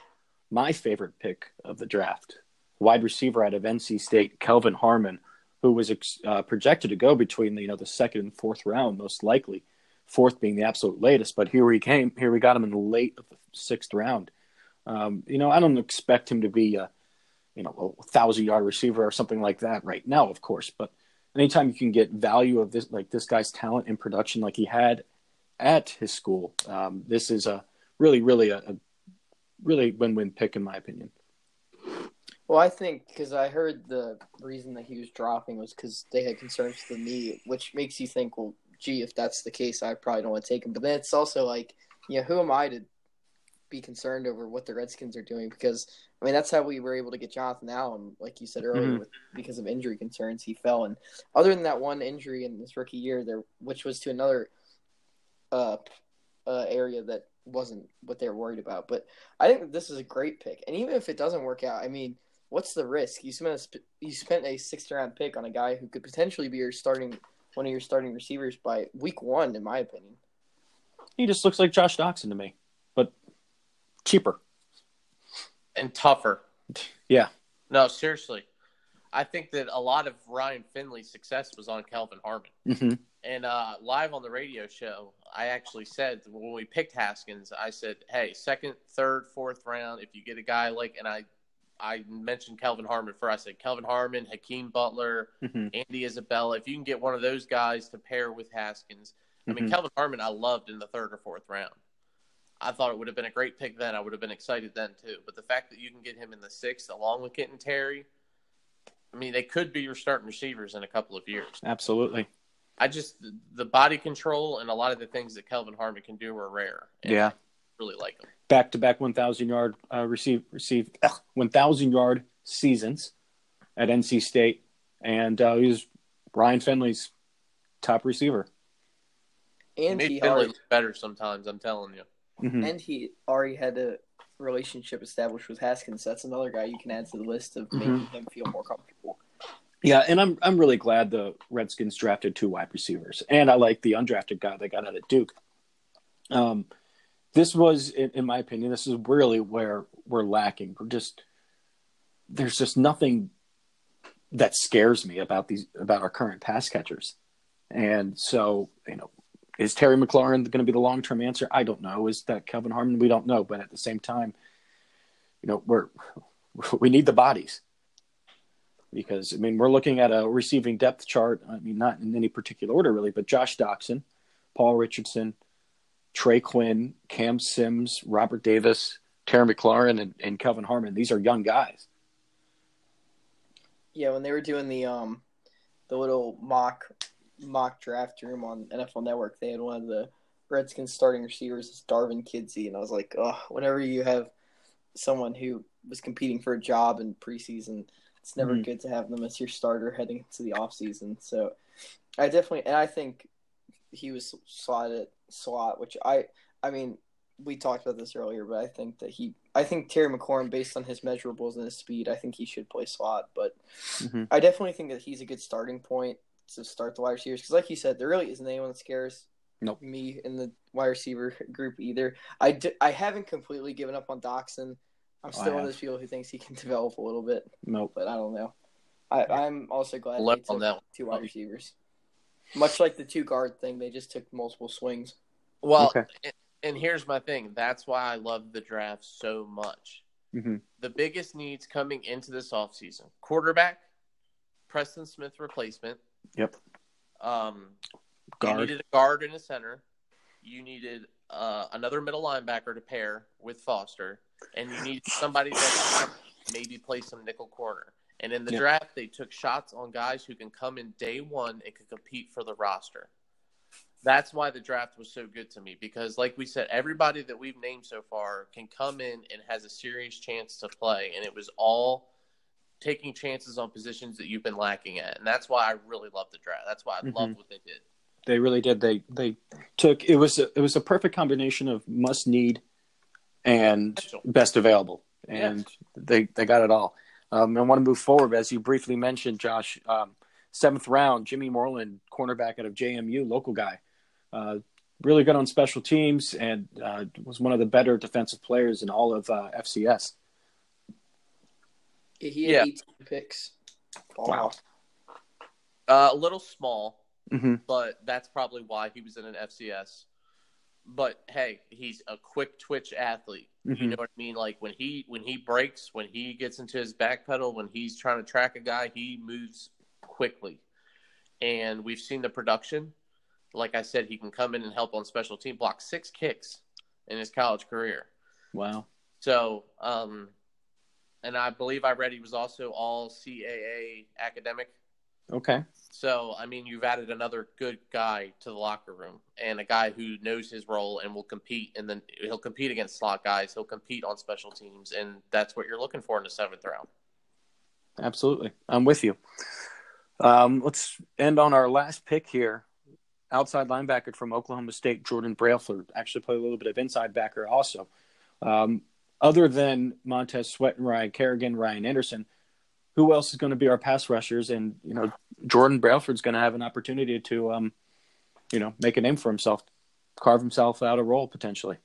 A: My favorite pick of the draft, wide receiver out of NC State, Kelvin Harmon, who was ex- uh, projected to go between the, you know the second and fourth round, most likely, fourth being the absolute latest. But here he came. Here we got him in the late of the sixth round. Um, you know, I don't expect him to be a you know, a thousand yard receiver or something like that right now, of course. But anytime you can get value of this, like this guy's talent in production, like he had at his school, um, this is a really, really a, a really win win pick in my opinion.
B: Well, I think because I heard the reason that he was dropping was because they had concerns with the knee, which makes you think, well, gee, if that's the case, I probably don't want to take him. But then it's also like, you know, who am I to be concerned over what the Redskins are doing? Because I mean, that's how we were able to get Jonathan Allen, like you said earlier,
A: Mhm.
B: with, because of injury concerns, he fell. And other than that one injury in his rookie year, there, which was to another uh, uh, area that wasn't what they were worried about. But I think that this is a great pick, and even if it doesn't work out, I mean, what's the risk? You spent a, sp- you spent a sixth round pick on a guy who could potentially be your starting one of your starting receivers by week one, in my opinion.
A: He just looks like Josh Doctson to me, but cheaper.
C: and tougher.
A: Yeah.
C: No, seriously. I think that a lot of Ryan Finley's success was on Kelvin Harmon.
A: Mm-hmm.
C: And uh, live on the radio show, I actually said when we picked Haskins, I said, "Hey, second, third, fourth round, if you get a guy like," and I, I mentioned Kelvin Harmon for I said Kelvin Harmon, Hakeem Butler,
A: Mm-hmm.
C: Andy Isabella. If you can get one of those guys to pair with Haskins, I mean,
A: Mhm.
C: Kelvin Harmon, I loved in the third or fourth round. I thought it would have been a great pick then. I would have been excited then too. But the fact that you can get him in the sixth along with Kitten Terry, I mean, they could be your starting receivers in a couple of years.
A: Absolutely.
C: I just the body control and a lot of the things that Kelvin Harmon can do are rare.
A: Yeah.
C: I really like him.
A: Back to back 1,000 yard uh, receive receive 1,000 yard seasons at NC State, and uh, he was Ryan Finley's top receiver.
C: He
B: And
C: made
B: he
C: Finley
B: already,
C: better sometimes. I'm telling you.
A: Mhm.
B: and he already had a relationship established with Haskins. That's another guy you can add to the list of making him feel more comfortable.
A: Yeah, and I'm I'm really glad the Redskins drafted two wide receivers, and I like the undrafted guy they got out of Duke. Um, this was, in, in my opinion, this is really where we're lacking. We're just there's just nothing that scares me about these about our current pass catchers, and so you know, is Terry McLaurin going to be the long term answer? I don't know. Is that Kelvin Harmon? We don't know, but at the same time, you know, we're we need the bodies because I mean we're looking at a receiving depth chart. I mean not in any particular order really, but Josh Doctson, Paul Richardson, Trey Quinn, Cam Sims, Robert Davis, Terry McLaurin, and, and Kelvin Harmon. These are young guys.
B: Yeah, when they were doing the um the little mock mock draft room on NFL Network, they had one of the Redskins starting receivers as Darvin Kidsy, and I was like, oh, whenever you have someone who was competing for a job in preseason, it's never
A: Mhm.
B: good to have them as your starter heading into the offseason. So I definitely and I think he was slotted slot, which I I mean we talked about this earlier, but I think that he I think Terry McLaurin, based on his measurables and his speed, I think he should play slot. But
A: Mhm.
B: I definitely think that he's a good starting point to start the wide receivers because, like you said, there really isn't anyone that scares
A: Nope.
B: me in the wide receiver group either. I, d- I haven't completely given up on Doctson. I'm still one
A: have.
B: of those people who thinks he can develop a little bit,
A: Nope.
B: but I don't know. I, I'm also glad
C: Left on that.
B: two wide receivers. Much like the two guard thing, they just took multiple swings.
C: Well,
A: Okay.
C: and, and here's my thing. That's why I love the draft so much.
A: hmm
C: The biggest needs coming into this offseason quarterback, Preston Smith replacement.
A: Yep.
C: Um, You
A: Guard.
C: needed a guard and a center. You needed uh, another middle linebacker to pair with Foster, and you need somebody that could maybe play some nickel corner. And in the
A: Yeah.
C: draft, they took shots on guys who can come in day one and can compete for the roster. That's why the draft was so good to me because, like we said, everybody that we've named so far can come in and has a serious chance to play, and it was all taking chances on positions that you've been lacking at, and that's why I really love the draft. That's why I
A: Mhm.
C: love what they did.
A: They really did. They they took it was a, it was a perfect combination of must need and best available, and they they got it all. Um, I want to move forward as you briefly mentioned, Josh. Um, seventh round, Jimmy Moreland, cornerback out of JMU, local guy, uh, really good on special teams, and uh, was one of the better defensive players in all of uh, FCS.
B: He had
C: Yeah.
B: 18 picks.
A: Wow.
C: Uh, a little small,
A: hmm
C: but that's probably why he was in an FCS. But hey, he's a quick twitch athlete. You
A: Mhm.
C: know what I mean? Like when he when he breaks, when he gets into his back pedal, when he's trying to track a guy, he moves quickly. And we've seen the production. Like I said, he can come in and help on special team, block six kicks in his college career.
A: Wow.
C: So, um, and I believe I read he was also all CAA academic.
A: Okay.
C: So, I mean, you've added another good guy to the locker room and a guy who knows his role and will compete. And then he'll compete against slot guys. He'll compete on special teams. And that's what you're looking for in the seventh round.
A: Absolutely. I'm with you. Um, let's end on our last pick here. Outside linebacker from Oklahoma State, Jordan Brailford. Actually, played a little bit of inside backer also. Um, other than Montez Sweat and Ryan Kerrigan, Ryan Anderson, who else is going to be our pass rushers? And, you know, Jordan Brailford's going to have an opportunity to, um, you know, make a name for himself, carve himself out a role potentially.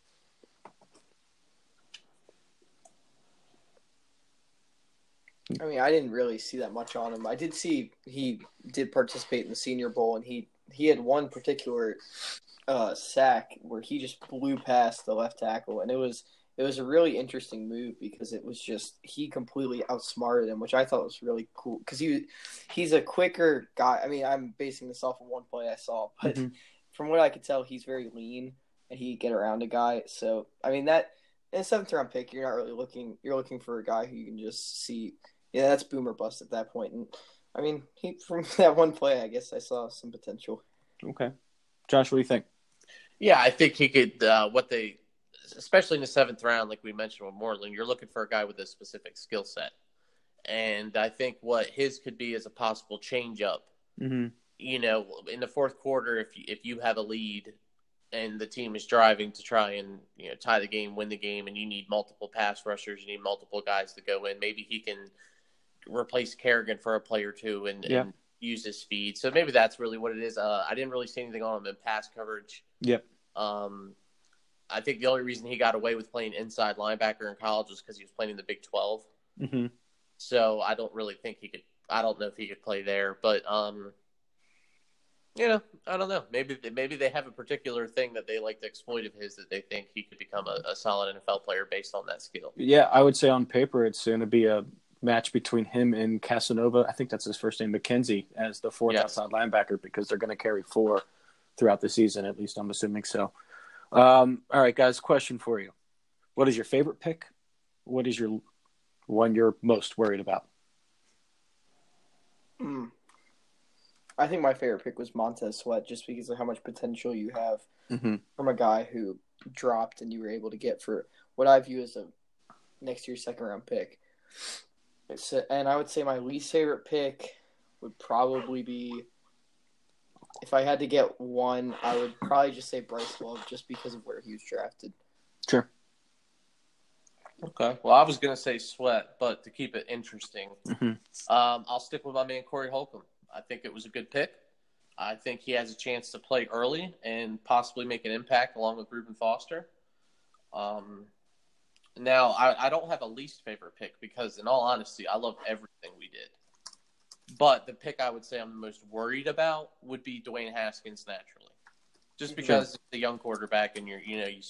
B: I mean, I didn't really see that much on him. I did see he did participate in the Senior Bowl, and he he had one particular uh, sack where he just blew past the left tackle, and it was it was a really interesting move because it was just he completely outsmarted him, which I thought was really cool because he he's a quicker guy. I mean, I'm basing this off of one play I saw, but
A: Mhm.
B: from what I could tell, he's very lean and he get around a guy. So I mean that in a seventh round pick, you're not really looking. You're looking for a guy who you can just see. Yeah, that's boomer bust at that point. And I mean, he from that one play, I guess I saw some potential.
A: Okay. Josh, what do you think?
C: Yeah, I think he could. Uh, what they, especially in the seventh round, like we mentioned with Moreland, you're looking for a guy with a specific skill set. And I think what his could be is a possible change up
A: Mm-hmm.
C: you know, in the fourth quarter, if you, if you have a lead and the team is driving to try and you know tie the game, win the game, and you need multiple pass rushers, you need multiple guys to go in. Maybe he can replace Kerrigan for a play or two and,
A: Yeah.
C: and use his speed. So maybe that's really what it is. Uh, I didn't really see anything on him in pass coverage.
A: Yep.
C: Um, I think the only reason he got away with playing inside linebacker in college was because he was playing in the Big Twelve.
A: Mm-hmm.
C: So I don't really think he could. I don't know if he could play there, but um, you know, I don't know. Maybe maybe they have a particular thing that they like to exploit of his that they think he could become a, a solid NFL player based on that skill.
A: Yeah, I would say on paper it's going to be a match between him and Casanova. I think that's his first name, McKinzy, as the fourth
C: Yes.
A: outside linebacker because they're going to carry four throughout the season. At least I'm assuming so. Um, all right, guys. Question for you: What is your favorite pick? What is your one you're most worried about?
B: Hmm. I think my favorite pick was Montez Sweat just because of how much potential you have
A: Mm-hmm.
B: from a guy who dropped and you were able to get for what I view as a next year's second round pick. It's, and I would say my least favorite pick would probably be if I had to get one, I would probably just say Bryce Love, just because of where he was drafted.
A: Sure.
C: Okay. Well, I was gonna say Sweat, but to keep it interesting,
A: Mhm.
C: um, I'll stick with my man Corey Holcomb. I think it was a good pick. I think he has a chance to play early and possibly make an impact along with Reuben Foster. Um, now, I, I don't have a least favorite pick because, in all honesty, I love everything we did. But the pick I would say I'm the most worried about would be Dwayne Haskins naturally, just because the young quarterback and you're you know you,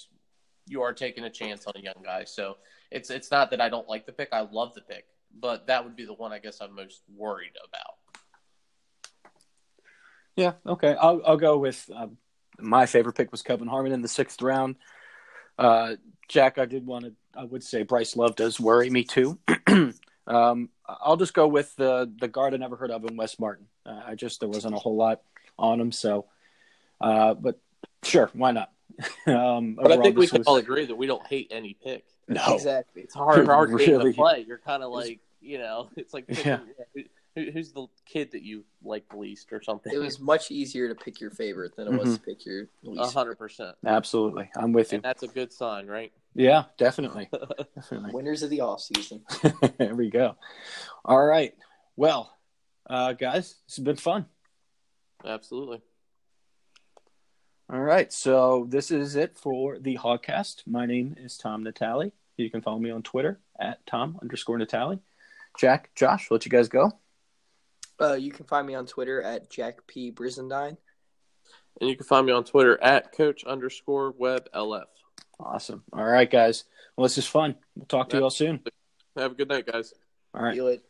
C: you are taking a chance on a young guy. So it's it's not that I don't like the pick. I love the pick, but that would be the one I guess I'm most worried about.
A: Yeah. Okay. I'll I'll go with um, my favorite pick was Kevin Harmon in the sixth round. Uh, Jack, I did want to. I would say Bryce Love does worry me too. um, I'll just go with the the guard I never heard of in Wes Martin. Uh, I just there wasn't a whole lot on him, so. Uh, but sure, why not? um,
C: But I think we can
A: was-
C: all agree that we don't hate any pick.
A: no.
B: Exactly.
C: It's hard, hard game
A: Really?
C: to play. You're kind of like you know, it's like
A: Yeah.
C: Who, who's the kid that you like the least or something.
B: It was much easier to pick your favorite than it was to pick your least.
C: hundred percent,
A: Absolutely, I'm with you.
C: and that's a good sign, right?
A: Yeah, definitely, definitely.
B: Winners of the off season.
A: there we go. All right. Well, uh, guys, this has been fun.
C: Absolutely.
A: All right. So this is it for the Hogcast. My name is Tom Natali. You can follow me on Twitter at Tom underscore Natali. Jack, Josh, let you guys go.
B: Uh, you can find me on Twitter at Jack P Brizendine.
C: And you can find me on Twitter at coach underscore web lf.
A: Awesome. All right, guys. Well, this is fun. We'll talk to you all soon.
C: Have a good night, guys.
A: All right.
B: Feel it.